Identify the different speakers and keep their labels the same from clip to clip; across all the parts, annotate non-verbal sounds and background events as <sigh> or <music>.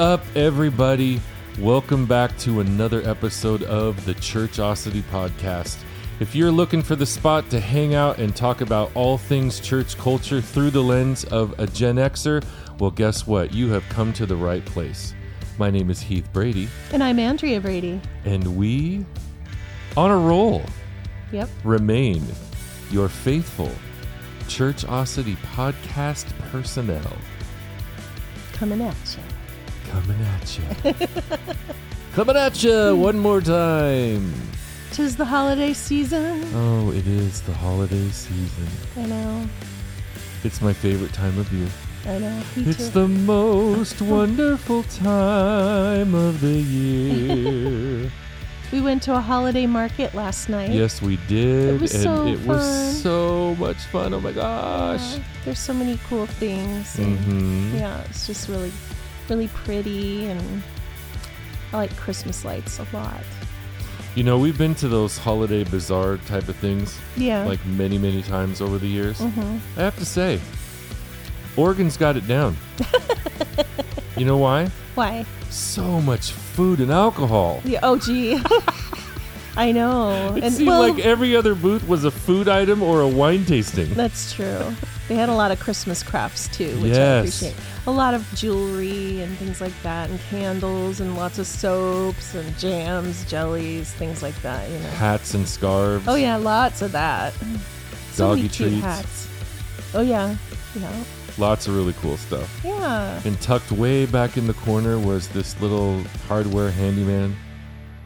Speaker 1: What's up, everybody? Welcome back to another episode of the Churchosity Podcast. If you're looking for the spot to hang out and talk about all things church culture through the lens of a Gen Xer, well, guess what? You have come to the right place. My name is Heath Brady,
Speaker 2: And I'm Andrea Brady.
Speaker 1: and we, on a roll,
Speaker 2: Yep.
Speaker 1: remain your faithful Churchosity Podcast personnel.
Speaker 2: Coming at you.
Speaker 1: Coming at you. <laughs> Coming at you one more time.
Speaker 2: Tis the holiday season.
Speaker 1: Oh, it is the holiday season.
Speaker 2: I know.
Speaker 1: It's my favorite time of year.
Speaker 2: I know. Me
Speaker 1: It's
Speaker 2: too.
Speaker 1: the most <laughs> wonderful time of the year. <laughs>
Speaker 2: we went to a holiday market last night.
Speaker 1: yes, we did.
Speaker 2: It was
Speaker 1: and
Speaker 2: so
Speaker 1: it
Speaker 2: fun.
Speaker 1: was so much fun. Oh my gosh.
Speaker 2: Yeah, There's so many cool things. and
Speaker 1: hmm
Speaker 2: Yeah, it's just really, really pretty. And I like Christmas lights a lot.
Speaker 1: You know, we've been to those holiday bazaar type of things
Speaker 2: Yeah.
Speaker 1: like many, many times over the years.
Speaker 2: hmm
Speaker 1: I have to say, Oregon's got it down. <laughs> you know why?
Speaker 2: Why?
Speaker 1: So much food and alcohol.
Speaker 2: Yeah. Oh, gee. <laughs> I know.
Speaker 1: It
Speaker 2: and
Speaker 1: seemed
Speaker 2: well,
Speaker 1: like every other booth was a food item or a wine tasting.
Speaker 2: That's true. They had a lot of Christmas crafts too, which I appreciate. A lot of jewelry and things like that, and candles, and lots of soaps and jams, jellies, things like that. You know.
Speaker 1: Hats and scarves.
Speaker 2: Oh yeah, lots of that. So
Speaker 1: Doggy treats.
Speaker 2: hats. Oh yeah, yeah,
Speaker 1: Lots of really cool stuff.
Speaker 2: yeah.
Speaker 1: And tucked way back in the corner was this little hardware handyman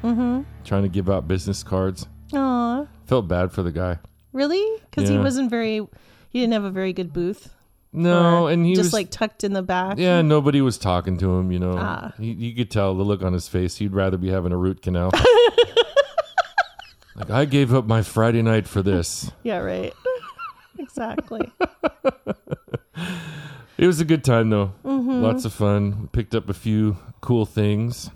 Speaker 2: Mm-hmm.
Speaker 1: trying to give out business cards.
Speaker 2: Aw,
Speaker 1: Felt bad for the guy.
Speaker 2: really? Because he wasn't very. He didn't have a very good booth.
Speaker 1: No, and he
Speaker 2: just
Speaker 1: was
Speaker 2: like tucked in the back.
Speaker 1: Yeah, nobody was talking to him, you know.
Speaker 2: Ah.
Speaker 1: He, you could tell the look on his face. He'd rather be having a root canal. <laughs> like, I gave up my Friday night for this.
Speaker 2: Yeah. Right. exactly. <laughs>
Speaker 1: It was a good time, though.
Speaker 2: Mm-hmm.
Speaker 1: Lots of fun. We picked up a few cool things.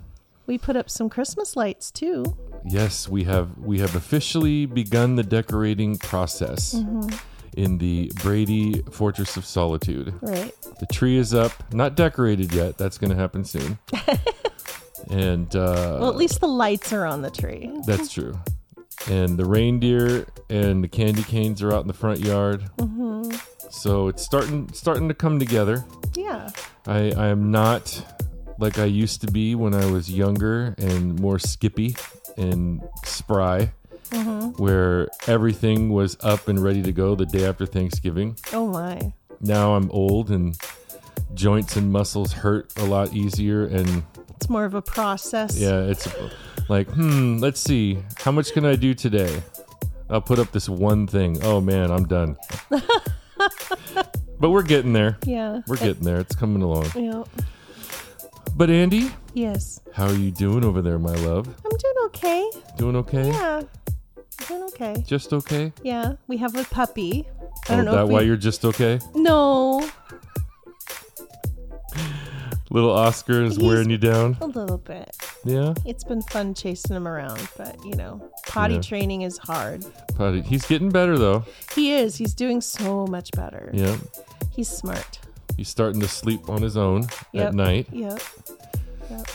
Speaker 2: We put up some Christmas lights too.
Speaker 1: Yes, we have we have officially begun the decorating process
Speaker 2: Mm-hmm.
Speaker 1: In the Brady Fortress of Solitude.
Speaker 2: Right.
Speaker 1: The tree is up, not decorated yet. That's going to happen soon. <laughs> and uh,
Speaker 2: Well, at least the lights are on the tree.
Speaker 1: That's true. And the reindeer and the candy canes are out in the front yard.
Speaker 2: Mm-hmm.
Speaker 1: So it's starting starting to come together.
Speaker 2: Yeah.
Speaker 1: I, I am not like I used to be when I was younger and more skippy and spry,
Speaker 2: Mm-hmm.
Speaker 1: where everything was up and ready to go the day after Thanksgiving.
Speaker 2: Oh my.
Speaker 1: Now I'm old and joints and muscles hurt a lot easier and
Speaker 2: It's more of a process.
Speaker 1: Yeah, it's like, hmm, let's see. How much can I do today? I'll put up this one thing. Oh man, I'm done. <laughs> but we're getting there.
Speaker 2: Yeah.
Speaker 1: We're getting there. It's coming along.
Speaker 2: Yeah.
Speaker 1: But Andy,
Speaker 2: Yes.
Speaker 1: how are you doing over there, my love?
Speaker 2: I'm doing okay.
Speaker 1: Doing okay?
Speaker 2: Yeah. Doing okay.
Speaker 1: Just okay?
Speaker 2: Yeah. We have a puppy. I
Speaker 1: oh,
Speaker 2: don't know
Speaker 1: that
Speaker 2: if
Speaker 1: why you're just okay?
Speaker 2: No.
Speaker 1: Little Oscar is
Speaker 2: He's-
Speaker 1: wearing you down.
Speaker 2: A little bit.
Speaker 1: Yeah,
Speaker 2: It's been fun chasing him around, but you know, potty
Speaker 1: Yeah.
Speaker 2: training is hard.
Speaker 1: Potty. he's getting better though.
Speaker 2: He is. He's doing so much better.
Speaker 1: Yeah,
Speaker 2: He's smart.
Speaker 1: he's starting to sleep on his own
Speaker 2: Yep.
Speaker 1: at night,
Speaker 2: Yep.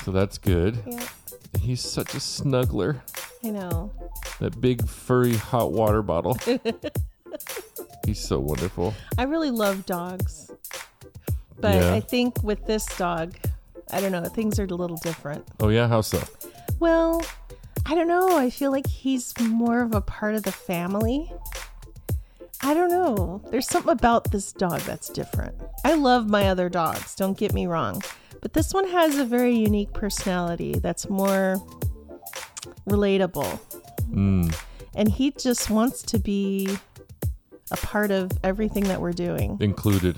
Speaker 1: so that's good.
Speaker 2: Yep.
Speaker 1: He's such a snuggler.
Speaker 2: I know.
Speaker 1: That big furry hot water bottle. <laughs> He's so wonderful.
Speaker 2: I really love dogs. But
Speaker 1: Yeah.
Speaker 2: I think with this dog, I don't know, things are a little different.
Speaker 1: Oh yeah, how so?
Speaker 2: Well, I don't know. I feel like he's more of a part of the family. I don't know. There's something about this dog that's different. I love my other dogs, don't get me wrong. But this one has a very unique personality that's more relatable.
Speaker 1: Mm,
Speaker 2: And he just wants to be a part of everything that we're doing.
Speaker 1: included.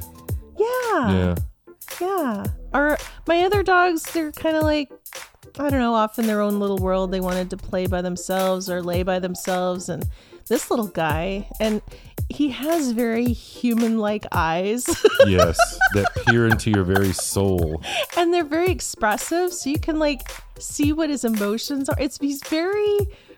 Speaker 2: Yeah.
Speaker 1: Yeah.
Speaker 2: Yeah. Or my other dogs, they're kind of like, I don't know, off in their own little world. They wanted to play by themselves or lay by themselves. And this little guy, and he has very human like eyes <laughs>
Speaker 1: Yes, that peer into your very soul.
Speaker 2: and they're very expressive. So you can like see what his emotions are. It's, he's very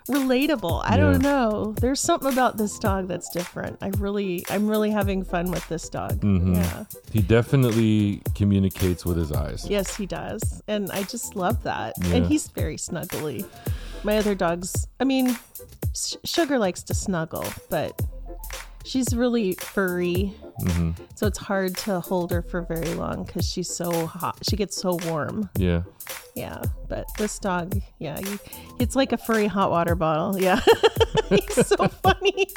Speaker 2: relatable. I
Speaker 1: Yeah.
Speaker 2: don't know. There's something about this dog that's different. I really, I'm really having fun with this dog.
Speaker 1: Mhm.
Speaker 2: Yeah.
Speaker 1: He definitely communicates with his eyes.
Speaker 2: Yes, he does. And I just love that.
Speaker 1: Yeah.
Speaker 2: And he's very snuggly. My other dogs, I mean, Sugar likes to snuggle, but she's really furry.
Speaker 1: hmm
Speaker 2: So it's hard to hold her for very long because she's so hot. She gets so warm.
Speaker 1: Yeah.
Speaker 2: Yeah. But this dog, yeah, he, it's like a furry hot water bottle. Yeah. <laughs> he's so <laughs> funny.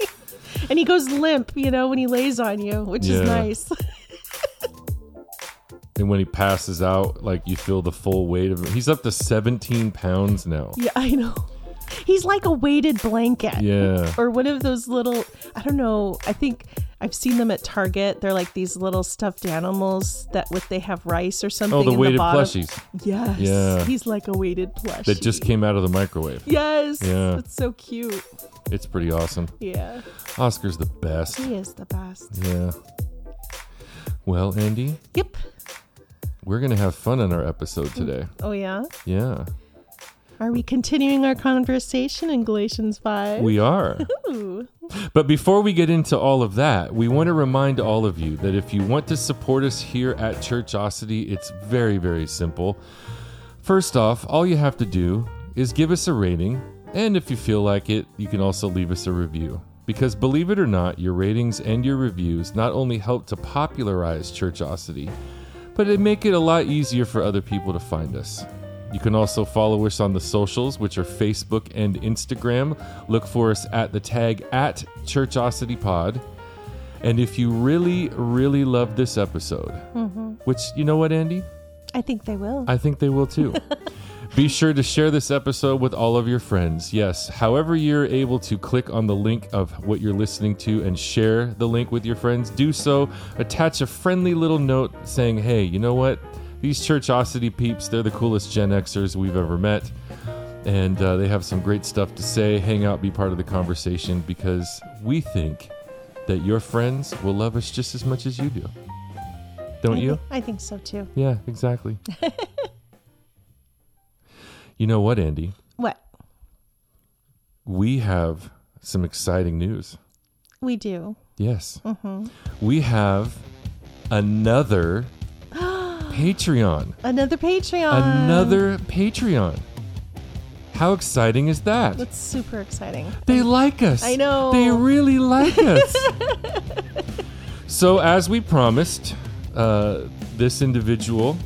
Speaker 2: And he goes limp, you know, when he lays on you, which
Speaker 1: Yeah.
Speaker 2: is nice. <laughs>
Speaker 1: And when he passes out, like you feel the full weight of him. He's up to 17 pounds now.
Speaker 2: yeah, I know. He's like a weighted blanket.
Speaker 1: Yeah.
Speaker 2: or one of those little i don't know i think i've seen them at target they're like these little stuffed animals that with they have rice or something
Speaker 1: Oh, the
Speaker 2: in
Speaker 1: weighted
Speaker 2: the bottom.
Speaker 1: plushies
Speaker 2: yes
Speaker 1: Yeah.
Speaker 2: he's like a weighted plushie
Speaker 1: that just came out of the microwave.
Speaker 2: yes
Speaker 1: Yeah.
Speaker 2: it's so cute
Speaker 1: It's pretty awesome.
Speaker 2: yeah
Speaker 1: Oscar's the best.
Speaker 2: he is the best
Speaker 1: Yeah. Well, Andy,
Speaker 2: yep
Speaker 1: we're going to have fun on our episode today.
Speaker 2: oh yeah
Speaker 1: Yeah.
Speaker 2: Are we continuing our conversation in galatians 5
Speaker 1: We are. <laughs>
Speaker 2: Ooh.
Speaker 1: But before we get into all of that, we want to remind all of you that if you want to support us here at Churchosity, it's very, very simple. First off, all you have to do is give us a rating, and if you feel like it, you can also leave us a review. Because believe it or not, your ratings and your reviews not only help to popularize Churchosity, but they make it a lot easier for other people to find us. You can also follow us on the socials, which are Facebook and Instagram. Look for us at the tag at ChurchosityPod. And if you really, really love this episode, mm-hmm. which you know what, Andy?
Speaker 2: i think they will
Speaker 1: I think they will too. <laughs> Be sure to share this episode with all of your friends. Yes, however you're able to click on the link of what you're listening to and share the link with your friends, do so. Attach a friendly little note saying, hey, you know what? These Churchosity peeps, they're the coolest Gen Xers we've ever met. And uh, they have some great stuff to say. Hang out, be part of the conversation because we think that your friends will love us just as much as you do. Don't
Speaker 2: I
Speaker 1: you?
Speaker 2: thi- i think so too
Speaker 1: Yeah, exactly. <laughs> you know what, Andy?
Speaker 2: what
Speaker 1: We have some exciting news.
Speaker 2: we do
Speaker 1: Yes. We have another Patreon.
Speaker 2: another patreon
Speaker 1: Another Patreon. How exciting is that?
Speaker 2: that's super exciting
Speaker 1: They like us.
Speaker 2: I know.
Speaker 1: They really like <laughs> us. so, as we promised, uh, this individual,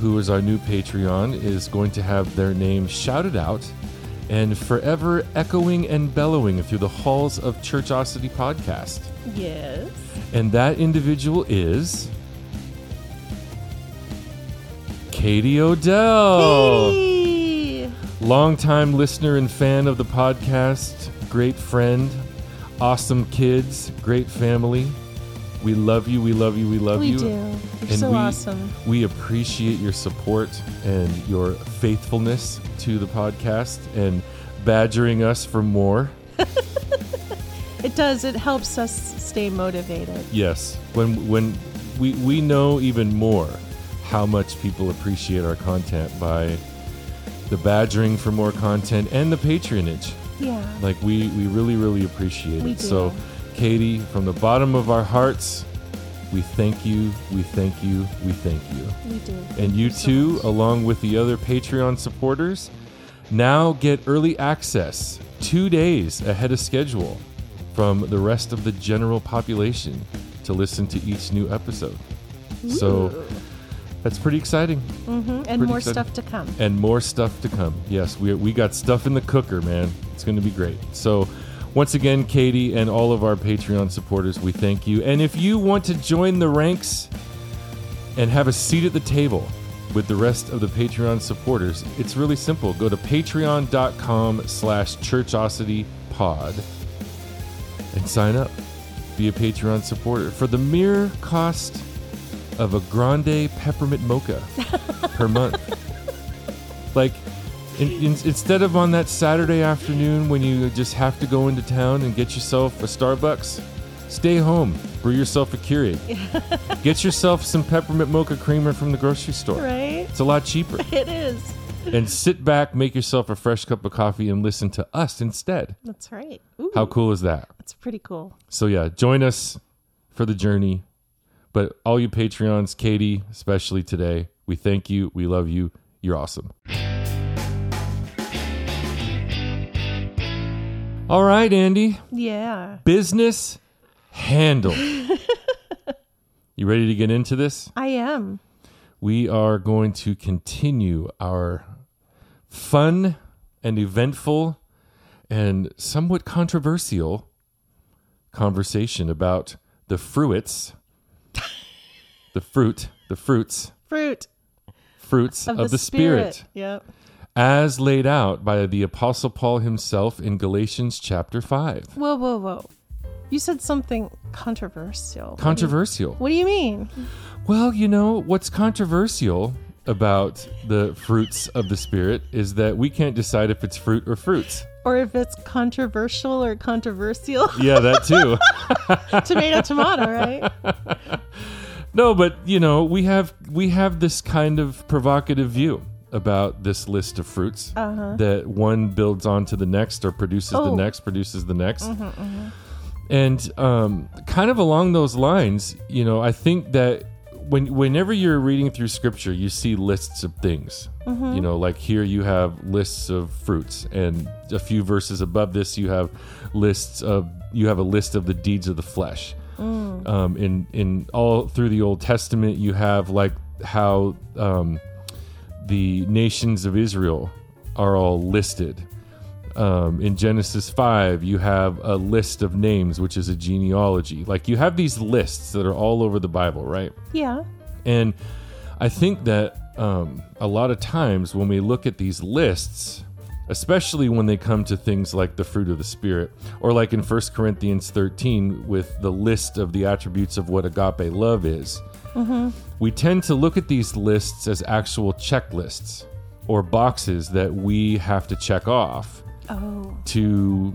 Speaker 1: who is our new Patreon, is going to have their name shouted out and forever echoing and bellowing through the halls of Churchosity Podcast.
Speaker 2: yes
Speaker 1: And that individual is. Katie Odell.
Speaker 2: Hey!
Speaker 1: Longtime listener and fan of the podcast, great friend, awesome kids, great family. We love you, we love you, we love
Speaker 2: We
Speaker 1: you.
Speaker 2: do. You're
Speaker 1: And
Speaker 2: so
Speaker 1: we-
Speaker 2: awesome.
Speaker 1: We appreciate your support and your faithfulness to the podcast and badgering us for more. <laughs>
Speaker 2: It does. It helps us stay motivated.
Speaker 1: Yes, when when we we know even more how much people appreciate our content by the badgering for more content and the patronage.
Speaker 2: Yeah.
Speaker 1: Like we we really really appreciate
Speaker 2: We
Speaker 1: it.
Speaker 2: do.
Speaker 1: So, Katie, from the bottom of our hearts, we thank you. We thank you. We thank you.
Speaker 2: We do.
Speaker 1: And
Speaker 2: Thank
Speaker 1: you
Speaker 2: so
Speaker 1: too, along with the other Patreon supporters, now get early access two days ahead of schedule from the rest of the general population to listen to each new episode. So that's pretty exciting.
Speaker 2: Mhm. And
Speaker 1: pretty
Speaker 2: more
Speaker 1: exciting.
Speaker 2: stuff to come.
Speaker 1: And more stuff to come. Yes, we, we got stuff in the cooker, man. It's going to be great. So, once again, Katie and all of our Patreon supporters, we thank you. And if you want to join the ranks and have a seat at the table with the rest of the Patreon supporters, it's really simple. Go to patreon.com slash churchositypod and sign up. Be a Patreon supporter for the mere cost of a grande peppermint mocha per <laughs> month. Like, in, in, instead of on that Saturday afternoon when you just have to go into town and get yourself a Starbucks, stay home, brew yourself a Keurig. <laughs> get yourself some peppermint mocha creamer from the grocery store.
Speaker 2: Right?
Speaker 1: It's a lot cheaper. <laughs>
Speaker 2: It is.
Speaker 1: and sit back, make yourself a fresh cup of coffee, and listen to us instead.
Speaker 2: That's right. Ooh,
Speaker 1: How cool is that?
Speaker 2: that's pretty cool.
Speaker 1: So, yeah, join us for the journey. But all you Patreons, Katie, especially today, we thank you. We love you. You're awesome. All right, Andy.
Speaker 2: Yeah,
Speaker 1: Business handle. <laughs> you ready to get into this?
Speaker 2: I am.
Speaker 1: We are going to continue our fun and eventful and somewhat controversial conversation about the fruits, the fruit, the fruits,
Speaker 2: Fruit
Speaker 1: fruits
Speaker 2: of,
Speaker 1: of,
Speaker 2: the,
Speaker 1: Spirit,
Speaker 2: Yep.
Speaker 1: as laid out by the Apostle Paul himself in Galatians chapter 5.
Speaker 2: Whoa, whoa, whoa. You said something controversial. What do you-
Speaker 1: Controversial.
Speaker 2: What do you mean?
Speaker 1: Well, you know, what's controversial about the fruits of the Spirit is that we can't decide if it's fruit or fruits.
Speaker 2: Or if it's controversial or controversial.
Speaker 1: Yeah, that too. <laughs>
Speaker 2: tomato, tomato, right? <laughs>
Speaker 1: no, but you know, we have we have this kind of provocative view about this list of fruits uh-huh. that one builds onto the next or produces the
Speaker 2: Oh.
Speaker 1: next, produces the next. Mm-hmm, mm-hmm. And um, kind of along those lines, you know, I think that when whenever you're reading through scripture, you see lists of things. Mm-hmm. You know, like here you have lists of fruits, and a few verses above this, you have lists of you have a list of the deeds of the flesh. Um, in in all through the Old Testament, you have like how um, the nations of Israel are all listed. Um, in Genesis 5, you have a list of names, which is a genealogy. Like you have these lists that are all over the Bible, right?
Speaker 2: Yeah.
Speaker 1: And I think that um, a lot of times when we look at these lists, especially when they come to things like the fruit of the Spirit, or like in 1 Corinthians 13 with the list of the attributes of what agape love is, we tend to look at these lists as actual checklists or boxes that we have to check off
Speaker 2: Oh.
Speaker 1: to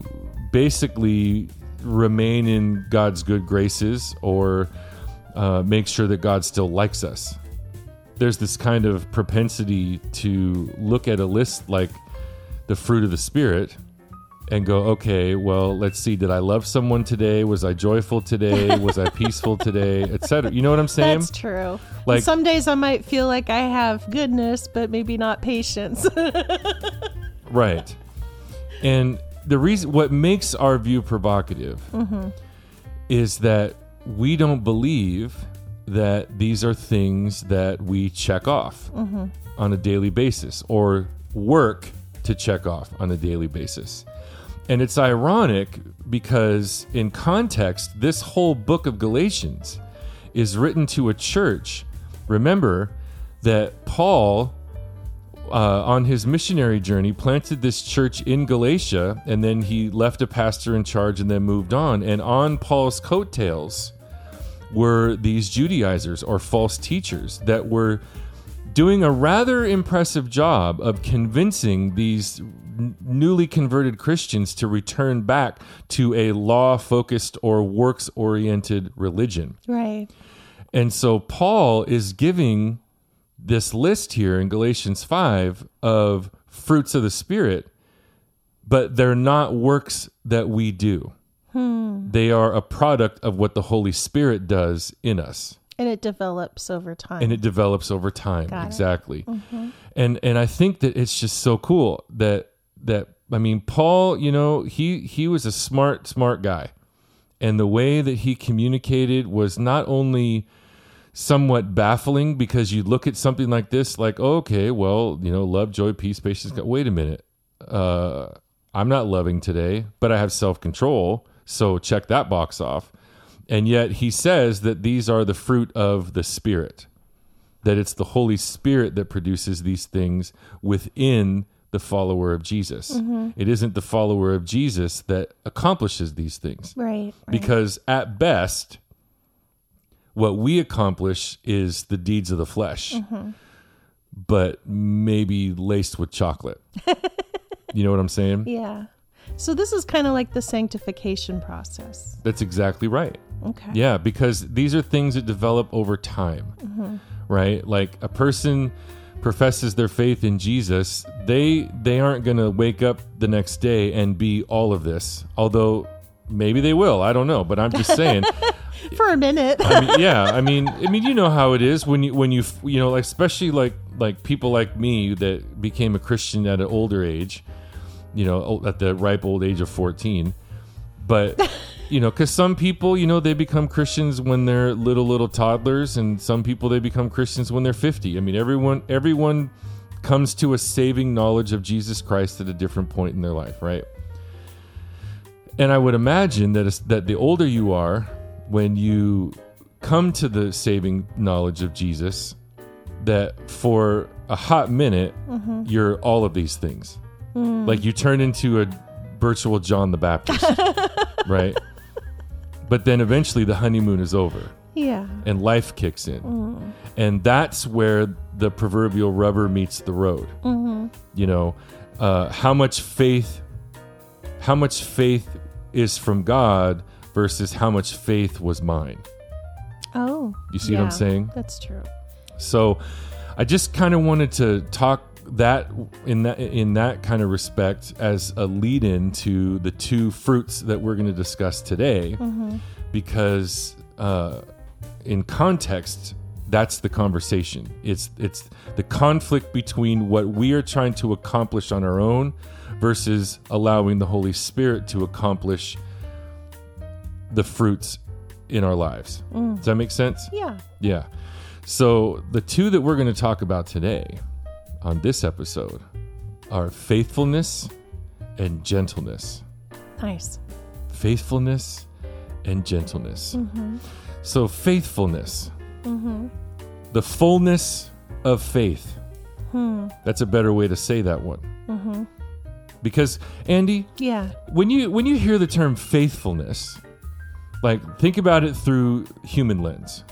Speaker 1: basically remain in God's good graces or uh, make sure that God still likes us. There's this kind of propensity to look at a list like the fruit of the Spirit and go, okay, well, let's see. Did I love someone today? Was I joyful today? Was I peaceful today? <laughs> Etc. You know what I'm saying?
Speaker 2: That's true.
Speaker 1: Like-
Speaker 2: Like some days I might feel like I have goodness, but maybe not patience. <laughs>
Speaker 1: Right. And the reason what makes our view provocative mm-hmm. is that we don't believe that these are things that we check off mm-hmm. on a daily basis or work to check off on a daily basis. And it's ironic because, in context, this whole book of Galatians is written to a church. Remember that Paul uh, on his missionary journey, planted this church in Galatia, and then he left a pastor in charge and then moved on. And on Paul's coattails were these Judaizers or false teachers that were doing a rather impressive job of convincing these n- newly converted Christians to return back to a law focused or works oriented religion.
Speaker 2: right.
Speaker 1: And so Paul is giving this list here in Galatians 5 of fruits of the Spirit, but they're not works that we do. Hmm. They are a product of what the Holy Spirit does in us.
Speaker 2: And it develops over time.
Speaker 1: And it develops over time.
Speaker 2: Got
Speaker 1: exactly. And and I think that it's just so cool that that I mean Paul, you know, he he was a smart smart guy. And the way that he communicated was not only somewhat baffling because you look at something like this like oh, okay well you know love joy peace patience wait a minute uh i'm not loving today but i have self-control so check that box off and yet he says that these are the fruit of the spirit that it's the holy spirit that produces these things within the follower of jesus mm-hmm. It isn't the follower of jesus that accomplishes these things
Speaker 2: right. right.
Speaker 1: because at best what we accomplish is the deeds of the flesh mm-hmm. but maybe laced with chocolate <laughs> you know what i'm saying
Speaker 2: yeah. So this is kind of like the sanctification process.
Speaker 1: that's exactly right
Speaker 2: Okay.
Speaker 1: yeah because these are things that develop over time mm-hmm. right like a person professes their faith in Jesus, they they aren't going to wake up the next day and be all of this. Although maybe they will. I don't know, but I'm just saying. <laughs>
Speaker 2: For a minute.
Speaker 1: I mean, yeah, I mean, I mean, you know how it is when you when you you know, like especially like like people like me that became a Christian at an older age, you know, at the ripe old age of 14. But <laughs> you know, because some people, you know, they become Christians when they're little little toddlers, and some people they become Christians when they're 50. I mean, everyone everyone comes to a saving knowledge of Jesus Christ at a different point in their life, right? And I would imagine that that the older you are, when you come to the saving knowledge of Jesus, that for a hot minute mm-hmm. you're all of these things. Mm. Like you turn into a virtual John the Baptist, <laughs> right? But then eventually the honeymoon is over
Speaker 2: yeah.
Speaker 1: and life kicks in. And that's where the proverbial rubber meets the road. You know, uh, how much faith, how much faith is from God versus how much faith was mine.
Speaker 2: Oh.
Speaker 1: You see what I'm saying?
Speaker 2: That's true.
Speaker 1: So I just kind of wanted to talk that in that in that kind of respect as a lead in to the two fruits that we're going to discuss today because uh, in context that's the conversation. It's it's the conflict between what we are trying to accomplish on our own versus allowing the holy spirit to accomplish the fruits in our lives. Does that make sense?
Speaker 2: Yeah.
Speaker 1: yeah. So the two that we're going to talk about today on this episode are faithfulness and gentleness.
Speaker 2: Nice.
Speaker 1: Faithfulness and gentleness. Mm-hmm. So, faithfulness, mm-hmm. the fullness of faith. Hmm. That's a better way to say that one. Mm-hmm. Because, Andy,
Speaker 2: Yeah.
Speaker 1: when you when you hear the term faithfulness, like think about it through human lens.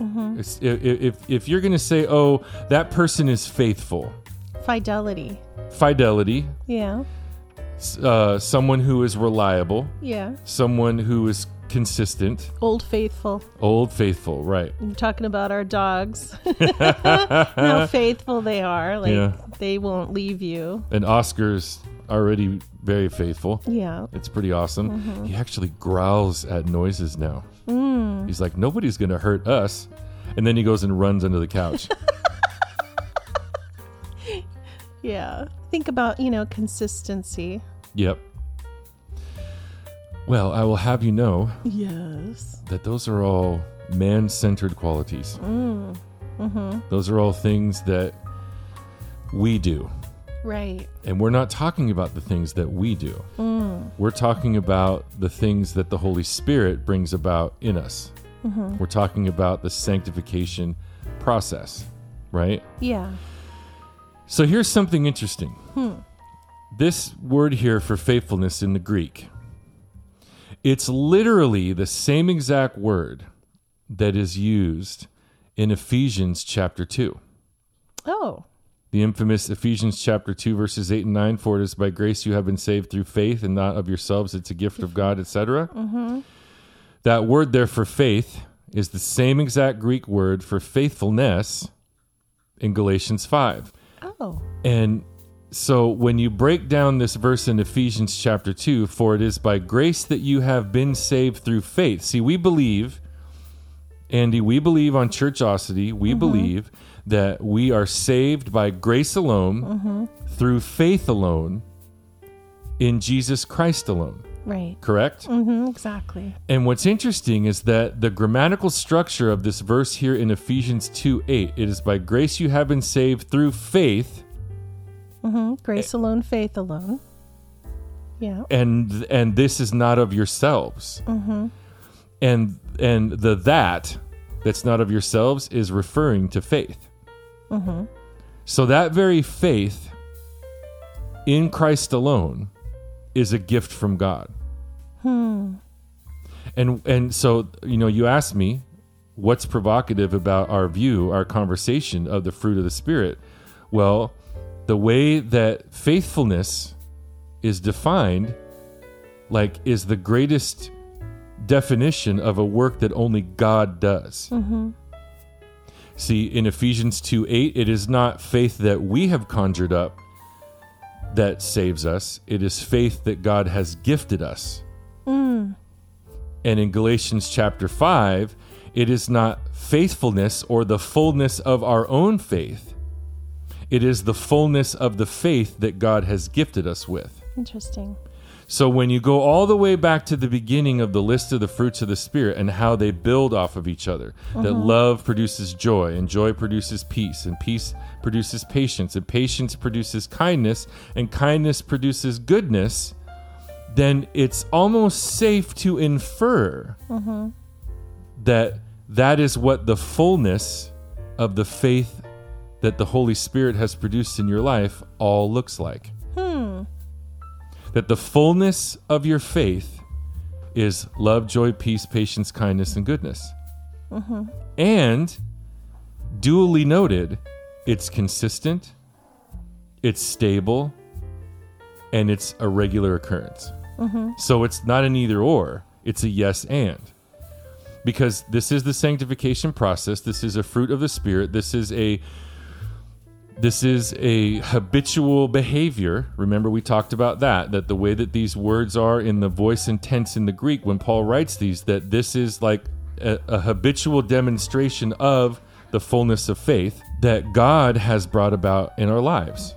Speaker 1: It's, i- i- if if you're gonna say, "Oh, that person is faithful,"
Speaker 2: Fidelity.
Speaker 1: fidelity,
Speaker 2: Yeah.
Speaker 1: uh, someone who is reliable,
Speaker 2: Yeah.
Speaker 1: someone who is consistent,
Speaker 2: Old faithful.
Speaker 1: old faithful, right?
Speaker 2: I'm talking about our dogs. <laughs> <laughs> How faithful they are. Like
Speaker 1: Yeah.
Speaker 2: they won't leave you.
Speaker 1: And Oscar's already very faithful.
Speaker 2: Yeah.
Speaker 1: It's pretty awesome. He actually growls at noises now. Mm. He's like, nobody's gonna hurt us, and then he goes and runs under the couch. <laughs>
Speaker 2: Yeah. Think about, you know, consistency.
Speaker 1: yep. Well, I will have you know
Speaker 2: Yes.
Speaker 1: that those are all man centered qualities. Mm. Mm-hmm. Those are all things that we do.
Speaker 2: Right.
Speaker 1: And we're not talking about the things that we do. Mm. We're talking about the things that the Holy Spirit brings about in us. Mm-hmm. We're talking about the sanctification process, right?
Speaker 2: Yeah.
Speaker 1: So here's something interesting. Hmm. This word here for faithfulness in the Greek, it's literally the same exact word that is used in Ephesians chapter 2.
Speaker 2: Oh.
Speaker 1: The infamous Ephesians chapter 2 verses 8 and 9 for it is by grace you have been saved through faith and not of yourselves it's a gift of God etc. Mm-hmm. That word there for faith is the same exact Greek word for faithfulness in Galatians 5.
Speaker 2: Oh.
Speaker 1: And so when you break down this verse in Ephesians chapter 2, for it is by grace that you have been saved through faith. See, we believe, Andy, we believe on churchosity, we mm-hmm. believe that we are saved by grace alone, through faith alone, in Jesus Christ alone.
Speaker 2: Right.
Speaker 1: Correct?
Speaker 2: Mm-hmm. Exactly.
Speaker 1: And what's interesting is that the grammatical structure of this verse here in Ephesians 2 8, it is by grace you have been saved through faith.
Speaker 2: Mm-hmm. Grace alone, faith alone. Yeah.
Speaker 1: and and this is not of yourselves and and the that that's not of yourselves is referring to faith Mm-hmm. so that very faith in christ alone is a gift from god. Hmm. And and so you know you asked me what's provocative about our view our conversation of the fruit of the spirit. Well the way that faithfulness is defined like is the greatest definition of a work that only God does. Mm-hmm. See, in Ephesians 2 8, it is not faith that we have conjured up that saves us, it is faith that God has gifted us. Hmm. And in Galatians chapter 5, it is not faithfulness or the fullness of our own faith, it is the fullness of the faith that God has gifted us with.
Speaker 2: Interesting.
Speaker 1: So when you go all the way back to the beginning of the list of the fruits of the spirit and how they build off of each other, that mm-hmm. love produces joy and joy produces peace and peace produces patience and patience produces kindness and kindness produces goodness, then it's almost safe to infer mm-hmm. that that is what the fullness of the faith that the Holy Spirit has produced in your life all looks like that the fullness of your faith is love, joy, peace, patience, kindness, and goodness. Mm-hmm. And duly noted, it's consistent, it's stable, and it's a regular occurrence. Mm-hmm. So it's not an either or, it's a yes and. Because this is the sanctification process, this is a fruit of the Spirit, this is a this is a habitual behavior. Remember, we talked about that, that the way that these words are in the voice and tense in the Greek when Paul writes these, that this is like a, a habitual demonstration of the fullness of faith that God has brought about in our lives.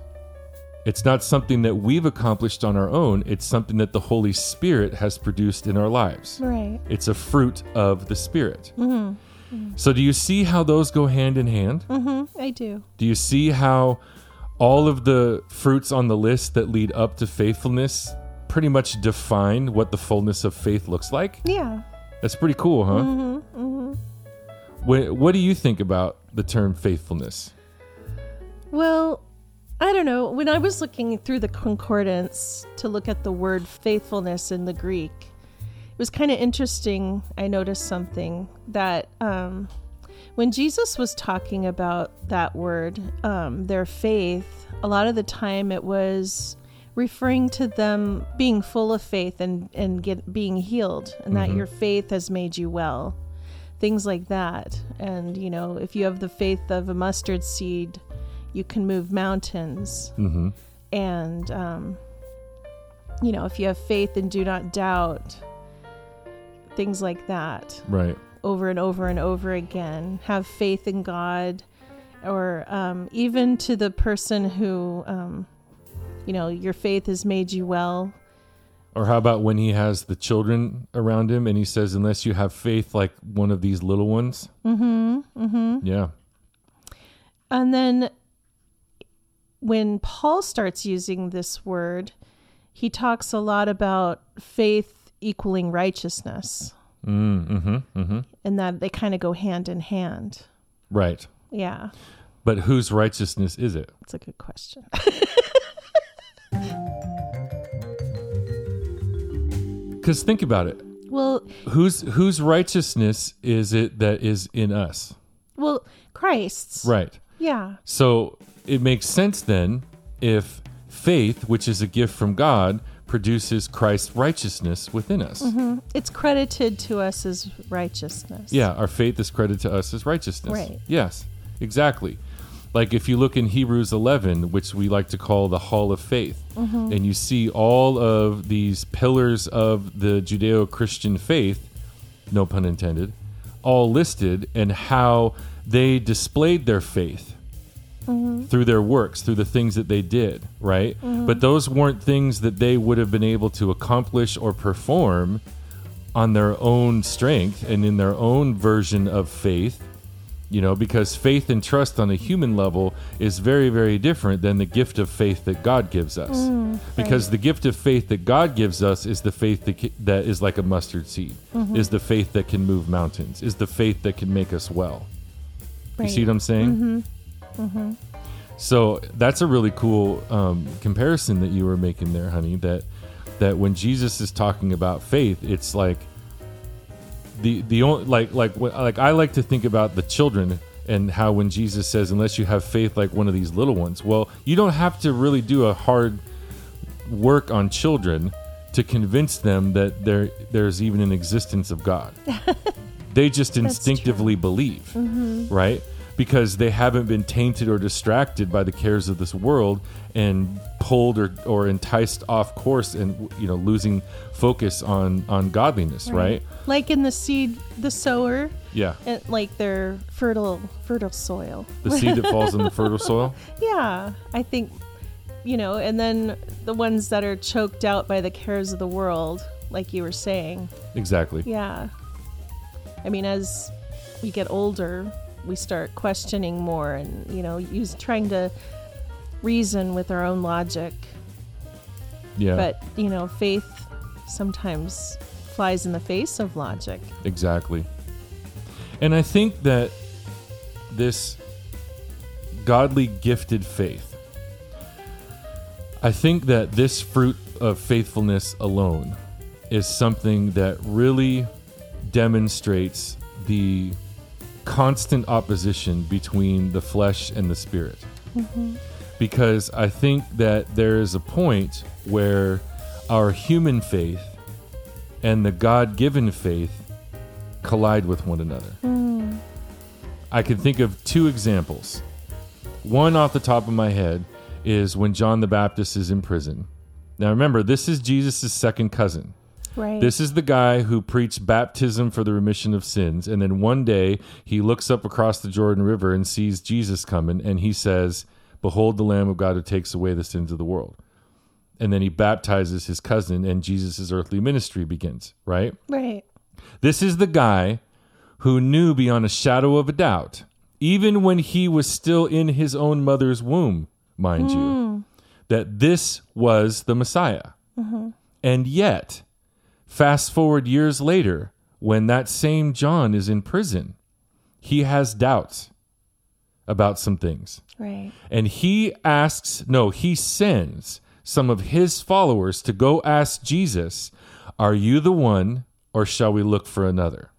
Speaker 1: It's not something that we've accomplished on our own, it's something that the Holy Spirit has produced in our lives.
Speaker 2: Right.
Speaker 1: It's a fruit of the Spirit. Mm-hmm. So, do you see how those go hand in hand?
Speaker 2: Mm-hmm. I do.
Speaker 1: Do you see how all of the fruits on the list that lead up to faithfulness pretty much define what the fullness of faith looks like?
Speaker 2: Yeah.
Speaker 1: That's pretty cool, huh?
Speaker 2: Mm-hmm.
Speaker 1: What, what do you think about the term faithfulness?
Speaker 2: Well, I don't know. When I was looking through the concordance to look at the word faithfulness in the Greek, it was kind of interesting. I noticed something that um, when Jesus was talking about that word, um, their faith, a lot of the time it was referring to them being full of faith and, and get being healed and that your faith has made you well things like that and you know if you have the faith of a mustard seed you can move mountains
Speaker 1: Mm-hmm.
Speaker 2: and um, you know if you have faith and do not doubt things like that
Speaker 1: Right.
Speaker 2: over and over and over again have faith in god or um, even to the person who um, you know your faith has made you well
Speaker 1: Or how about when he has the children around him and he says, unless you have faith like one of these little ones? Mm-hmm. Mm-hmm. Yeah.
Speaker 2: And then when Paul starts using this word, he talks a lot about faith equaling righteousness
Speaker 1: Mm, mm-hmm. Mm-hmm.
Speaker 2: and that they kind of go hand in hand.
Speaker 1: Right.
Speaker 2: Yeah,
Speaker 1: But whose righteousness is it?
Speaker 2: that's a good question. <laughs>
Speaker 1: Because think about it.
Speaker 2: well,
Speaker 1: Whose whose righteousness is it that is in us?
Speaker 2: well, Christ's.
Speaker 1: Right.
Speaker 2: Yeah.
Speaker 1: So it makes sense then if faith, which is a gift from God, produces Christ's righteousness within us. Mm-hmm.
Speaker 2: It's credited to us as righteousness.
Speaker 1: Yeah, our faith is credited to us as righteousness.
Speaker 2: Right.
Speaker 1: Yes, exactly. Like if you look in Hebrews 11, which we like to call the Hall of Faith, mm-hmm. and you see all of these pillars of the Judeo Christian faith, no pun intended, all listed and how they displayed their faith Mm-hmm. through their works, through the things that they did, right? Mm-hmm. But those weren't things that they would have been able to accomplish or perform on their own strength and in their own version of faith, you know, because faith and trust on a human level is very, very different than the gift of faith that God gives us. Mm, because the gift of faith that God gives us is the faith that, ca- that is like a mustard seed, mm-hmm. is the faith that can move mountains, is the faith that can make us well. You see what I'm saying? So that's a really cool um, comparison that you were making there, honey. That that when Jesus is talking about faith, it's like the the only like like what- like I like to think about the children and how when Jesus says, "Unless you have faith like one of these little ones," well, you don't have to really do a hard work on children to convince them that there there's even an existence of God. <laughs> they just instinctively believe, right? Because they haven't been tainted or distracted by the cares of this world and pulled or, or enticed off course and you know losing focus on on godliness right,
Speaker 2: Like in the seed, the sower,
Speaker 1: yeah
Speaker 2: and like their fertile, fertile soil.
Speaker 1: the seed that falls in the fertile soil <laughs>
Speaker 2: Yeah, I think, you know, and then the ones that are choked out by the cares of the world, like you were saying.
Speaker 1: exactly
Speaker 2: Yeah. I mean, as we get older, we start questioning more and, you know, use trying to reason with our own logic.
Speaker 1: yeah
Speaker 2: But, you know, faith sometimes flies in the face of logic.
Speaker 1: Exactly. And I think that this godly gifted faith, I think that this fruit of faithfulness alone is something that really demonstrates the constant opposition between the flesh and the spirit. Because I think that there is a point where our human faith and the God given faith collide with one another. I can think of two examples. One off the top of my head is when John the Baptist is in prison. Now remember, this is Jesus' second cousin.
Speaker 2: Right.
Speaker 1: This is the guy who preached baptism for the remission of sins. And then one day he looks up across the Jordan River and sees Jesus coming and he says, Behold the Lamb of God who takes away the sins of the world. And then he baptizes his cousin and Jesus' earthly ministry begins, right?
Speaker 2: right.
Speaker 1: This is the guy who knew beyond a shadow of a doubt, even when he was still in his own mother's womb, mind you, hmm. that this was the Messiah. Mm-hmm. And yet, fast forward years later, when that same John is in prison, he has doubts about some things.
Speaker 2: Right.
Speaker 1: And he asks, no, he sends some of his followers to go ask Jesus, Are you the one, or shall we look for another?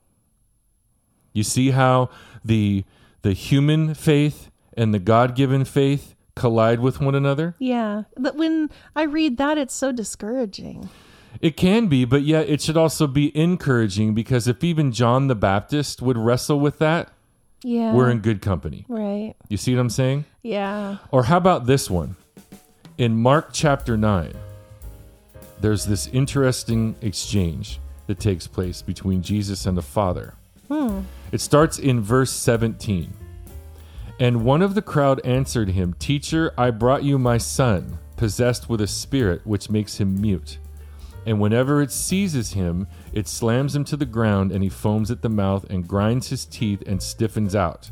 Speaker 1: You see how the, the human faith and the God given faith collide with one another?
Speaker 2: Yeah. But when I read that, it's so discouraging.
Speaker 1: It can be, but yet it should also be encouraging because if even John the Baptist would wrestle with that,
Speaker 2: Yeah.
Speaker 1: we're in good company.
Speaker 2: Right.
Speaker 1: You see what I'm saying?
Speaker 2: Yeah.
Speaker 1: Or how about this one? In Mark chapter 9, there's this interesting exchange that takes place between Jesus and the Father. Hmm. It starts in verse 17. And one of the crowd answered him, Teacher, I brought you my son, possessed with a spirit which makes him mute. And whenever it seizes him, it slams him to the ground, and he foams at the mouth and grinds his teeth and stiffens out.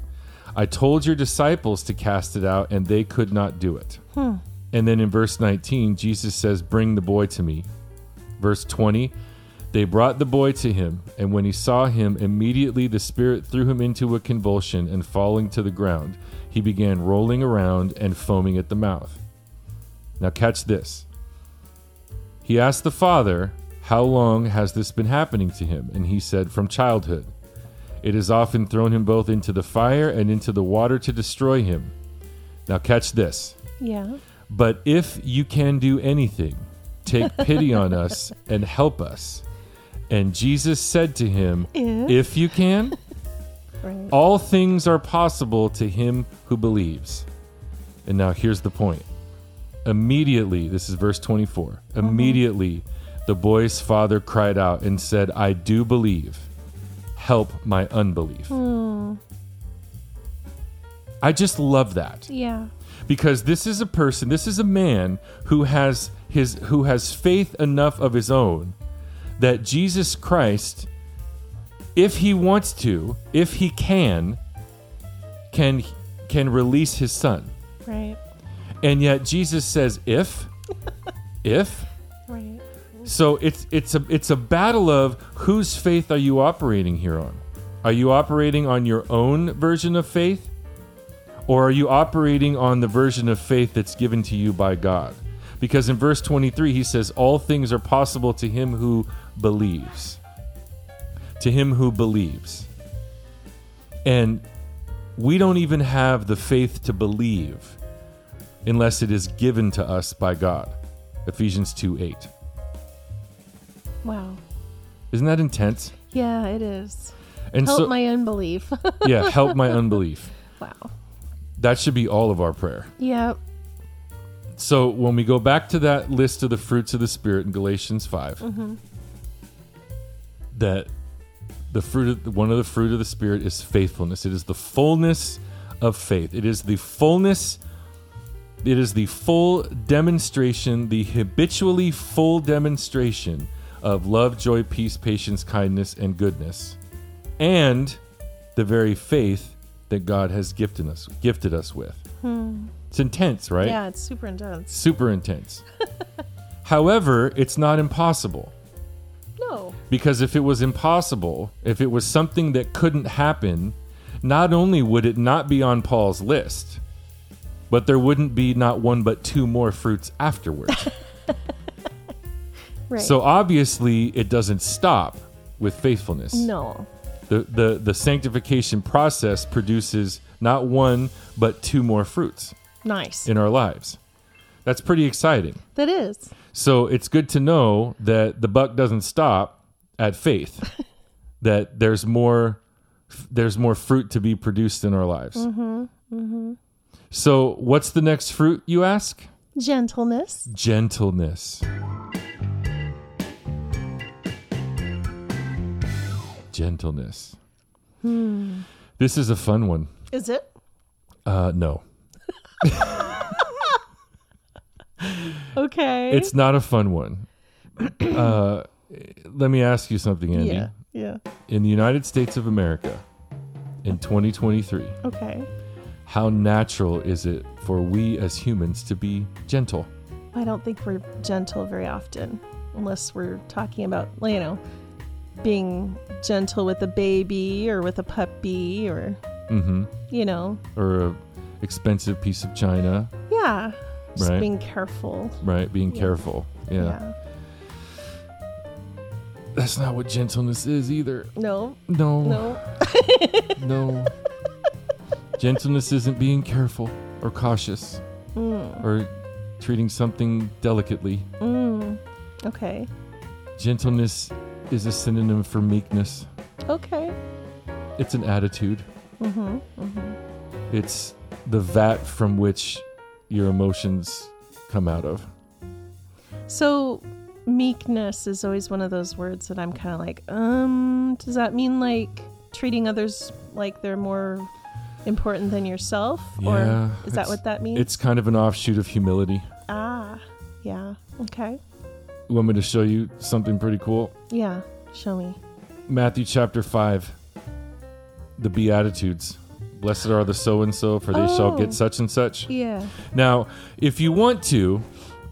Speaker 1: I told your disciples to cast it out, and they could not do it. Hmm. And then in verse 19, Jesus says, Bring the boy to me. Verse 20, they brought the boy to him, and when he saw him, immediately the spirit threw him into a convulsion, and falling to the ground, he began rolling around and foaming at the mouth. Now, catch this. He asked the father, How long has this been happening to him? And he said, From childhood. It has often thrown him both into the fire and into the water to destroy him. Now, catch this.
Speaker 2: Yeah.
Speaker 1: But if you can do anything, take <laughs> pity on us and help us. And Jesus said to him,
Speaker 2: If.
Speaker 1: If you can, <laughs>
Speaker 2: Right.
Speaker 1: all things are possible to him who believes. And now here's the point. Immediately, this is verse 24. Immediately, the boy's father cried out and said, I do believe. Help my unbelief. Hmm. I just love that
Speaker 2: Yeah.
Speaker 1: because this is a person this is a man who has his who has faith enough of his own that Jesus Christ if he wants to if he can can can release his son
Speaker 2: Right.
Speaker 1: And yet Jesus says if <laughs> if
Speaker 2: Right.
Speaker 1: so it's it's a it's a battle of whose faith are you operating here on? Are you operating on your own version of faith? Or are you operating on the version of faith that's given to you by God? Because in verse 23 he says all things are possible to him who believes. To him who believes. And we don't even have the faith to believe unless it is given to us by God. Ephesians 2 8.
Speaker 2: Wow.
Speaker 1: Isn't that intense?
Speaker 2: Yeah, it is.
Speaker 1: And
Speaker 2: Help
Speaker 1: so,
Speaker 2: my unbelief. <laughs>
Speaker 1: yeah, help my unbelief.
Speaker 2: Wow.
Speaker 1: That should be all of our prayer.
Speaker 2: Yep.
Speaker 1: So when we go back to that list of the fruits of the spirit in Galatians 5, mm-hmm. that the fruit of, one of the fruit of the spirit is faithfulness. It is the fullness of faith. It is the fullness it is the full demonstration, the habitually full demonstration of love, joy, peace, patience, kindness, and goodness. And the very faith that God has gifted us gifted us with. Hmm. It's intense, right?
Speaker 2: Yeah, it's super intense.
Speaker 1: super intense. <laughs> However, it's not impossible
Speaker 2: No.
Speaker 1: because if it was impossible, if it was something that couldn't happen, not only would it not be on Paul's list, but there wouldn't be not one but two more fruits afterwards. <laughs>
Speaker 2: Right.
Speaker 1: So obviously, it doesn't stop with faithfulness.
Speaker 2: no.
Speaker 1: The, the the sanctification process produces not one but two more fruits
Speaker 2: Nice.
Speaker 1: in our lives. That's pretty exciting.
Speaker 2: That is.
Speaker 1: So it's good to know that the buck doesn't stop at faith. <laughs> that there's more there's more fruit to be produced in our lives. Mm-hmm. Mm-hmm. So what's the next fruit you ask?
Speaker 2: Gentleness.
Speaker 1: Gentleness. Gentleness. Hmm. This is a fun one.
Speaker 2: Is it?
Speaker 1: Uh no. <laughs>
Speaker 2: Okay.
Speaker 1: It's not a fun one. Uh let me ask you something, Andy.
Speaker 2: yeah. Yeah.
Speaker 1: in the United States of America in 2023,
Speaker 2: Okay.
Speaker 1: How natural is it for we as humans to be gentle?
Speaker 2: I don't think we're gentle very often, unless we're talking about, you know, being gentle with a baby or with a puppy or,
Speaker 1: Mm-hmm.
Speaker 2: you know,
Speaker 1: Or a expensive piece of china,
Speaker 2: yeah, just
Speaker 1: Right.
Speaker 2: being careful.
Speaker 1: right? Being
Speaker 2: Yeah.
Speaker 1: careful. Yeah.
Speaker 2: yeah.
Speaker 1: That's not what gentleness is either.
Speaker 2: No,
Speaker 1: No.
Speaker 2: no.
Speaker 1: No. <laughs> gentleness isn't being careful or cautious
Speaker 2: Mm,
Speaker 1: or treating something delicately.
Speaker 2: mm. Okay.
Speaker 1: Gentleness is a synonym for meekness.
Speaker 2: Okay.
Speaker 1: It's an attitude.
Speaker 2: Mm-hmm. Mm-hmm.
Speaker 1: It's the vat from which your emotions come out of.
Speaker 2: So meekness is always one of those words that I'm kind of like, um, does that mean like treating others like they're more important than yourself?
Speaker 1: Yeah,
Speaker 2: or is that what that means?
Speaker 1: It's kind of an offshoot of humility.
Speaker 2: ah, yeah. Okay.
Speaker 1: You want me to show you something pretty cool?
Speaker 2: Yeah. Show me.
Speaker 1: Matthew chapter 5, the Beatitudes. Blessed are the so and so, for they shall
Speaker 2: Oh.
Speaker 1: get such and such.
Speaker 2: Yeah.
Speaker 1: Now, if you want to,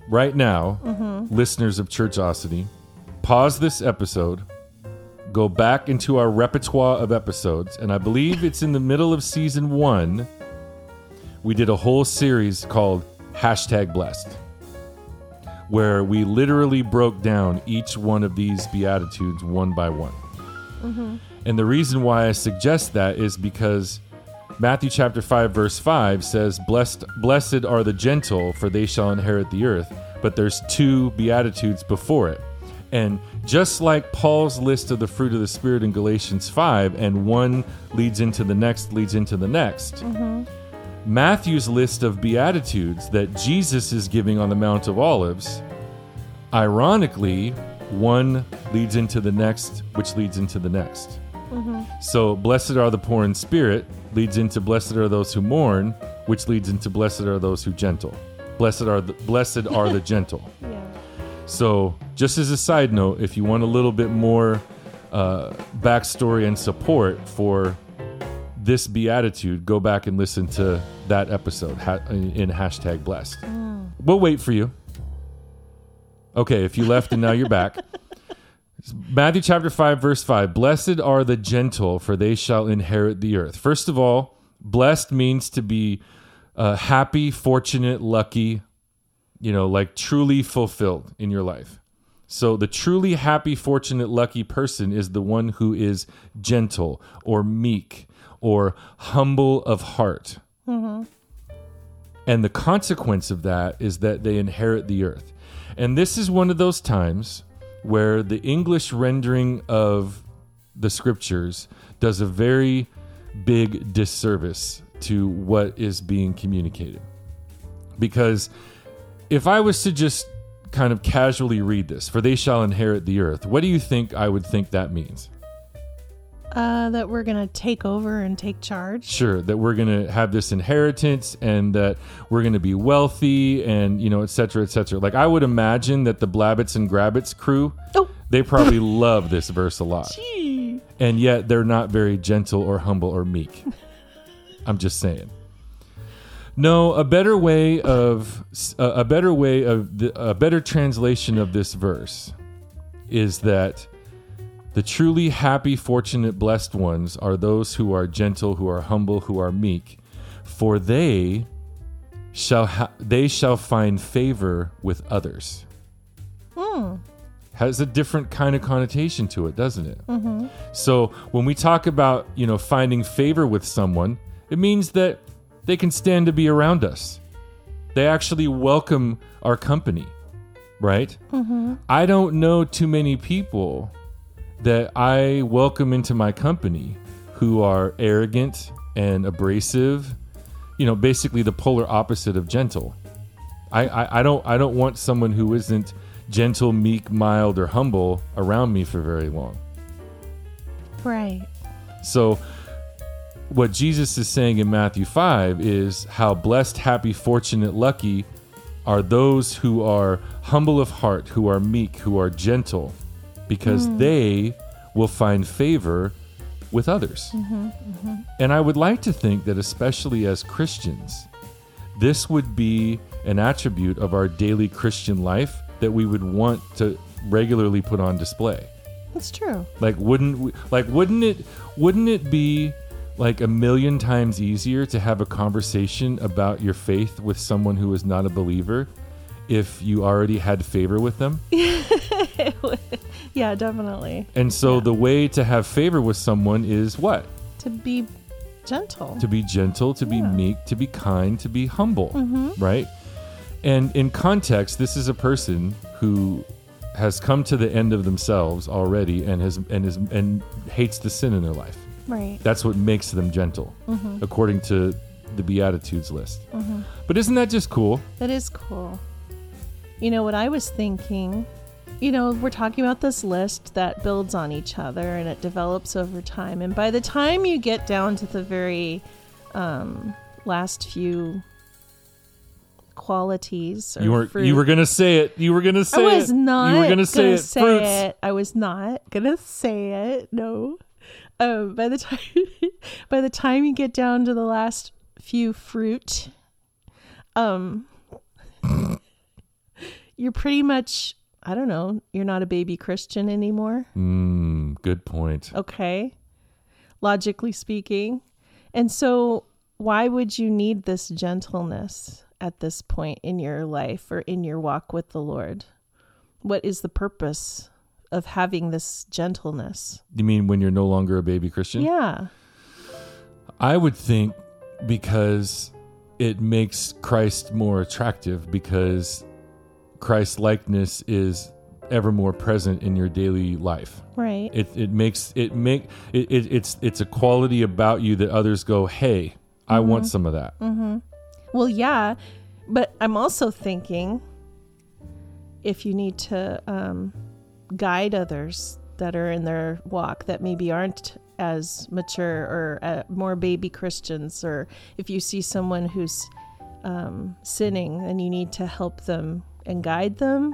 Speaker 1: right now,
Speaker 2: Mm-hmm.
Speaker 1: listeners of Churchosity, pause this episode, go back into our repertoire of episodes, and I believe it's in the middle of season one. We did a whole series called hashtag blessed, where we literally broke down each one of these Beatitudes one by one. Mm-hmm. And the reason why I suggest that is because Matthew chapter 5 verse 5 says blessed blessed are the gentle for they shall inherit the earth but there's two beatitudes before it and just like Paul's list of the fruit of the spirit in Galatians 5 and one leads into the next leads into the next Matthew's list of beatitudes that Jesus is giving on the Mount of Olives ironically one leads into the next which leads into the next so, blessed are the poor in spirit leads into blessed are those who mourn, which leads into blessed are those who gentle. Blessed are the blessed are the <laughs> gentle.
Speaker 2: Yeah.
Speaker 1: So, just as a side note, if you want a little bit more uh, backstory and support for this beatitude, go back and listen to that episode ha- in hashtag blessed. We'll wait for you. Okay, if you left and now you're back. <laughs> Matthew chapter 5, verse 5 Blessed are the gentle, for they shall inherit the earth. First of all, blessed means to be uh, happy, fortunate, lucky, you know, like truly fulfilled in your life. So the truly happy, fortunate, lucky person is the one who is gentle or meek or humble of heart. Mm-hmm. And the consequence of that is that they inherit the earth. And this is one of those times where the English rendering of the scriptures does a very big disservice to what is being communicated. Because if I was to just kind of casually read this, for they shall inherit the earth, what do you think I would think that means?
Speaker 2: Uh, that we're gonna take over and take charge.
Speaker 1: Sure, that we're going to have this inheritance and that we're going to be wealthy and, you know, et cetera, et cetera. Like, I would imagine that the Blabbits and Grabbits crew,
Speaker 2: Oh,
Speaker 1: they probably <laughs> love this verse a lot.
Speaker 2: gee.
Speaker 1: And yet they're not very gentle or humble or meek. I'm just saying. No, a better way of a a better way of the, a better translation of this verse is that the truly happy, fortunate, blessed ones are those who are gentle, who are humble, who are meek, for they shall ha- they shall find favor with others. Hmm. Has a different kind of connotation to it, doesn't it? Mm-hmm. So when we talk about you know finding favor with someone, it means that they can stand to be around us. They actually welcome our company, right? Mm-hmm. I don't know too many people that I welcome into my company who are arrogant and abrasive. You know, basically the polar opposite of gentle. I, I, I don't I don't want someone who isn't gentle, meek, mild, or humble around me for very long.
Speaker 2: Right.
Speaker 1: So, what Jesus is saying in Matthew 5 is how blessed, happy, fortunate, lucky are those who are humble of heart, who are meek, who are gentle, because mm. they will find favor with others. Mm-hmm, mm-hmm. And I would like to think that, especially as Christians, this would be an attribute of our daily Christian life that we would want to regularly put on display.
Speaker 2: That's true.
Speaker 1: Like wouldn't we, like wouldn't it wouldn't it be like a million times easier to have a conversation about your faith with someone who is not a believer if you already had favor with them? <laughs>
Speaker 2: Yeah, definitely.
Speaker 1: And so the way to have favor with someone is what?
Speaker 2: To be gentle.
Speaker 1: To be gentle, to be meek, to be kind, to be humble, mm-hmm. right? And in context, this is a person who has come to the end of themselves already and has and is and hates the sin in their life.
Speaker 2: Right.
Speaker 1: That's what makes them gentle, according to the Beatitudes list. But isn't that just cool?
Speaker 2: That is cool. You know what I was thinking? You know, we're talking about this list that builds on each other and it develops over time. And by the time you get down to the very um, last few qualities, or
Speaker 1: You were
Speaker 2: fruit-
Speaker 1: you were gonna say it. You were gonna say it.
Speaker 2: I was
Speaker 1: it.
Speaker 2: not.
Speaker 1: You were gonna say it.
Speaker 2: say it. I was not gonna say it. No. Um, by the time, <laughs> by the time you get down to the last few fruit, um, <laughs> you're pretty much. I don't know. You're not a baby Christian anymore.
Speaker 1: Mm, good point.
Speaker 2: Okay. Logically speaking. And so, why would you need this gentleness at this point in your life or in your walk with the Lord? What is the purpose of having this gentleness?
Speaker 1: You mean when you're no longer a baby Christian?
Speaker 2: Yeah.
Speaker 1: I would think because it makes Christ more attractive because Christ likeness is ever more present in your daily life.
Speaker 2: Right.
Speaker 1: It it makes it make it, it it's it's a quality about you that others go, "Hey, I
Speaker 2: Mm-hmm.
Speaker 1: want some of that."
Speaker 2: Well, yeah, but I'm also thinking if you need to um, guide others that are in their walk that maybe aren't as mature or uh, more baby Christians, or if you see someone who's um, sinning and you need to help them and guide them.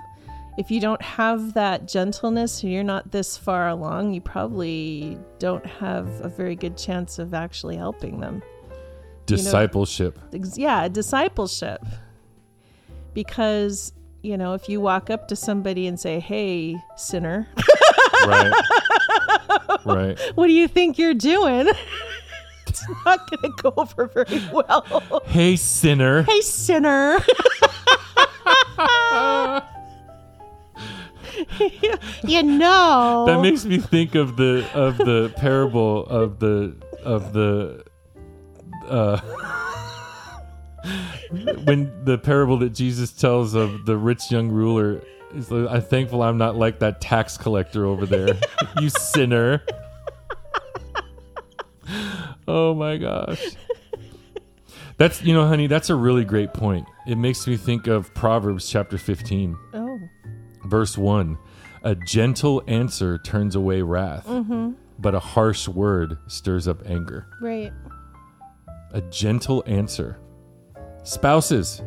Speaker 2: If you don't have that gentleness and you're not this far along, you probably don't have a very good chance of actually helping them
Speaker 1: Discipleship.
Speaker 2: ex- yeah, discipleship. Because, you know, if you walk up to somebody and say, "Hey, sinner,
Speaker 1: right. <laughs> Right.
Speaker 2: what do you think you're doing?" <laughs> it's not going to go over very well.
Speaker 1: Hey, sinner.
Speaker 2: hey, sinner. <laughs> you know.
Speaker 1: That makes me think of the of the parable of the of the uh when the parable that Jesus tells of the rich young ruler is like, I'm thankful I'm not like that tax collector over there. you <laughs> sinner. Oh my gosh. That's you know, honey, that's a really great point. It makes me think of Proverbs chapter 15,
Speaker 2: Oh.
Speaker 1: verse 1. A gentle answer turns away wrath, mm-hmm. but a harsh word stirs up anger.
Speaker 2: Right.
Speaker 1: A gentle answer. Spouses,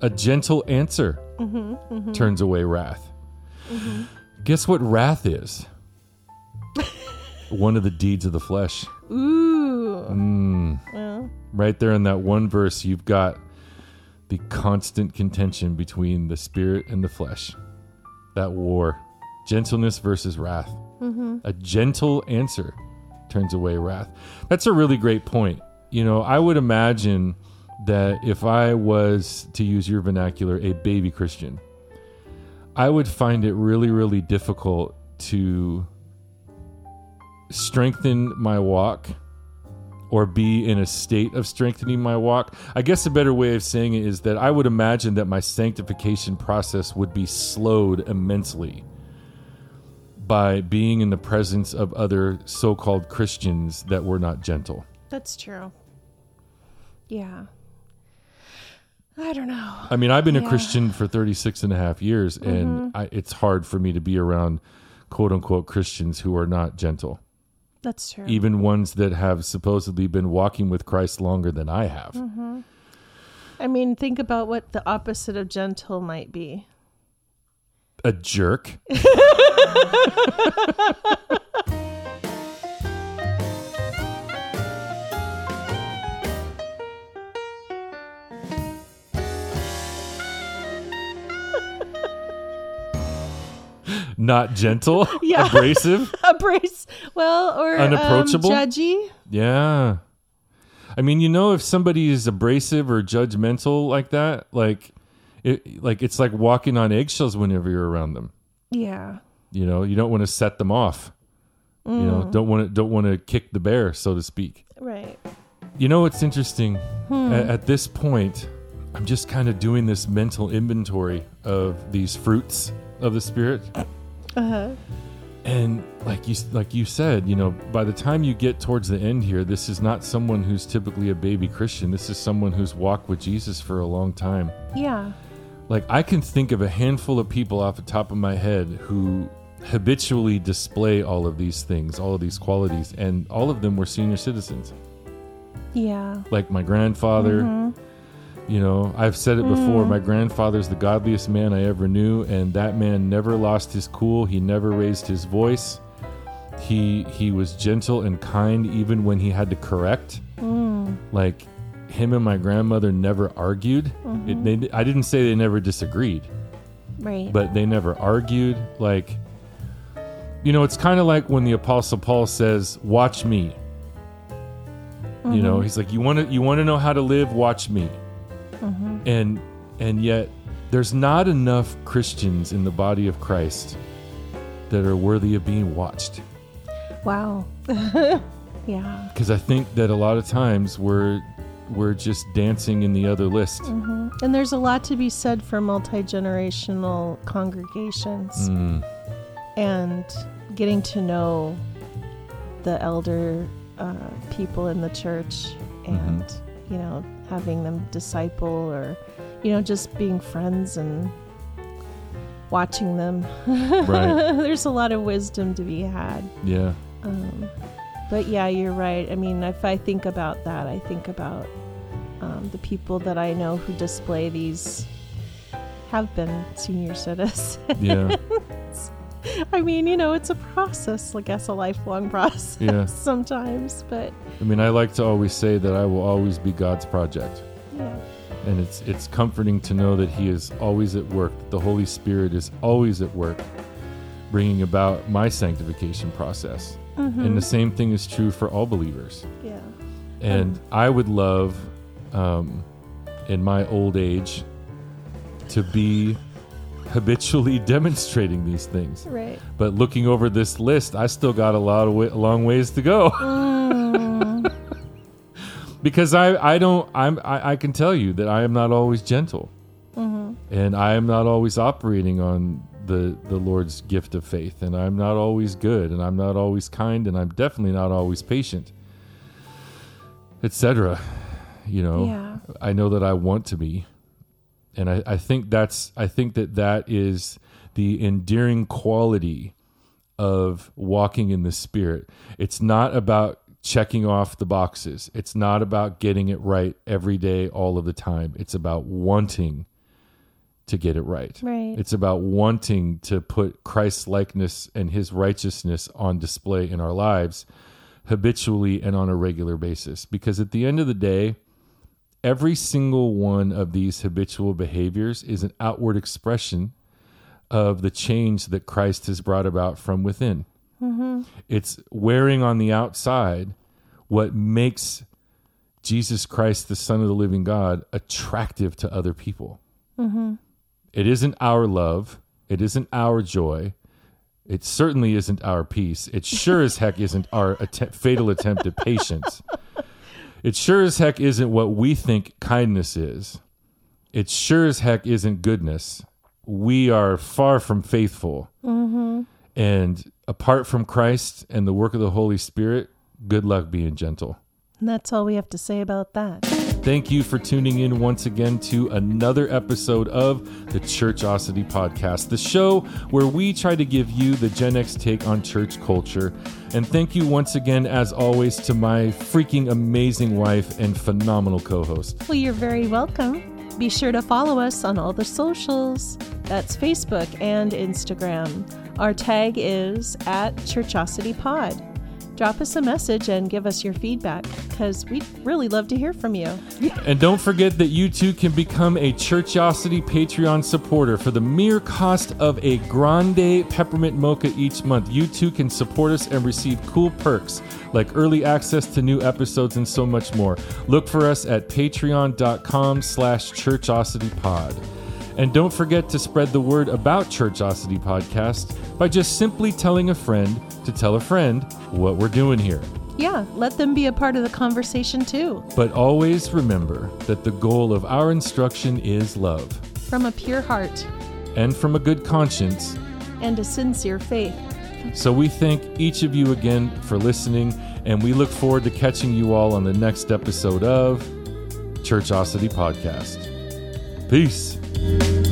Speaker 1: a gentle answer mm-hmm, mm-hmm. turns away wrath. Mm-hmm. Guess what wrath is? <laughs> One of the deeds of the flesh.
Speaker 2: Ooh.
Speaker 1: Mm.
Speaker 2: Well,
Speaker 1: Right there in that one verse, you've got the constant contention between the spirit and the flesh. That war. Gentleness versus wrath. A gentle answer turns away wrath. That's a really great point. You know, I would imagine that if I was, to use your vernacular, a baby Christian, I would find it really, really difficult to strengthen my walk or be in a state of strengthening my walk. I guess a better way of saying it is that I would imagine that my sanctification process would be slowed immensely by being in the presence of other so called Christians that were not gentle.
Speaker 2: that's true. Yeah. I don't know.
Speaker 1: I mean, I've been a Christian for 36 and a half years, mm-hmm. and I, it's hard for me to be around quote unquote Christians who are not gentle,
Speaker 2: That's true.
Speaker 1: even ones that have supposedly been walking with Christ longer than I have. Mm-hmm.
Speaker 2: I mean, think about what the opposite of gentle might be.
Speaker 1: A jerk. <laughs> Not gentle, <laughs>
Speaker 2: Yeah.
Speaker 1: abrasive. <laughs>
Speaker 2: Abrace. Well, or
Speaker 1: Unapproachable?
Speaker 2: Um, judgy.
Speaker 1: Yeah. I mean, you know, if somebody is abrasive or judgmental like that, like it, like it's like walking on eggshells whenever you're around them.
Speaker 2: Yeah.
Speaker 1: You know, you don't want to set them off. You know, don't want to don't want to kick the bear, so to speak.
Speaker 2: Right.
Speaker 1: You know, what's interesting. A- At, this point, I'm just kind of doing this mental inventory of these fruits of the spirit,
Speaker 2: Uh-huh.
Speaker 1: and like you like you said, you know, by the time you get towards the end here, this is not someone who's typically a baby Christian. This is someone who's walked with Jesus for a long time.
Speaker 2: Yeah.
Speaker 1: Like I can think of a handful of people off the top of my head who habitually display all of these things, all of these qualities, and all of them were senior citizens.
Speaker 2: Yeah.
Speaker 1: Like my grandfather, you know, I've said it before, my mm. grandfather's the godliest man I ever knew, and that man never lost his cool, he never raised his voice. He he was gentle and kind even when he had to correct. Mm. Like him and my grandmother never argued. It, mm-hmm. they, I didn't say they never disagreed
Speaker 2: Right.
Speaker 1: but they never argued. Like, you know, it's kind of like when the Apostle Paul says, "Watch me." You know, mm-hmm. he's like, "You want to, you want to know how to live? Watch me." And and yet, there's not enough Christians in the body of Christ that are worthy of being watched.
Speaker 2: wow. <laughs> yeah.
Speaker 1: Because I think that a lot of times we're we're just dancing in the other list.
Speaker 2: And there's a lot to be said for multi generational congregations
Speaker 1: Mm,
Speaker 2: and getting to know the elder uh, people in the church and, you know, having them disciple or, you know, just being friends and watching them. <laughs>
Speaker 1: Right.
Speaker 2: there's a lot of wisdom to be had.
Speaker 1: yeah.
Speaker 2: Um, but yeah, you're right. I mean, if I think about that, I think about um, the people that I know who display these have been senior citizens.
Speaker 1: Yeah. <laughs> <laughs>
Speaker 2: I mean, you know, it's a process, I guess, a lifelong <laughs> process
Speaker 1: Yeah.
Speaker 2: sometimes. But
Speaker 1: I mean, I like to always say that I will always be God's project.
Speaker 2: yeah,
Speaker 1: and it's it's comforting to know that he is always at work that the holy spirit is always at work bringing about my sanctification process and the same thing is true for all believers
Speaker 2: yeah,
Speaker 1: and i would love um, in my old age to be habitually <laughs> demonstrating these things.
Speaker 2: Right.
Speaker 1: but looking over this list i still got a lot of way, long ways to go. <laughs>
Speaker 2: Mm,
Speaker 1: because I, I don't I'm I, I can tell you that I am not always gentle, and I am not always operating on the the Lord's gift of faith, and I'm not always good, and I'm not always kind, and I'm definitely not always patient, etc. You know,
Speaker 2: Yeah.
Speaker 1: I know that I want to be, and I, I think that's I think that that is the endearing quality of walking in the Spirit. It's not about checking off the boxes. It's not about getting it right every day, all of the time. It's about wanting to get it right.
Speaker 2: Right.
Speaker 1: It's about wanting to put Christ's likeness and his righteousness on display in our lives habitually and on a regular basis. Because at the end of the day, every single one of these habitual behaviors is an outward expression of the change that Christ has brought about from within. Mm-hmm. It's wearing on the outside what makes Jesus Christ, the Son of the living God, attractive to other people. Mm-hmm. It isn't our love. It isn't our joy. It certainly isn't our peace. It sure as heck isn't our att- fatal attempt at patience. It sure as heck isn't what we think kindness is. It sure as heck isn't goodness. We are far from faithful. Mm-hmm. And apart from Christ and the work of the Holy Spirit, good luck being gentle.
Speaker 2: And that's all we have to say about that.
Speaker 1: Thank you for tuning in once again to another episode of the Churchosity Podcast, the show where we try to give you the Gen X take on church culture. And thank you once again, as always, to my freaking amazing wife and phenomenal co host.
Speaker 2: Well, you're very welcome. Be sure to follow us on all the socials. That's Facebook and Instagram. Our tag is at Churchosity Pod. Drop us a message and give us your feedback because we'd really love to hear from you. <laughs>
Speaker 1: And don't forget that you too can become a Churchosity Patreon supporter for the mere cost of a grande peppermint mocha each month. You too can support us and receive cool perks like early access to new episodes and so much more. Look for us at patreon.com slash churchositypod. And don't forget to spread the word about Churchosity Podcast by just simply telling a friend to tell a friend what we're doing here.
Speaker 2: Yeah, let them be a part of the conversation too.
Speaker 1: But always remember that the goal of our instruction is love,
Speaker 2: From a pure heart
Speaker 1: and from a good conscience.
Speaker 2: and a sincere faith.
Speaker 1: So we thank each of you again for listening, and we look forward to catching you all on the next episode of Churchosity Podcast. Peace you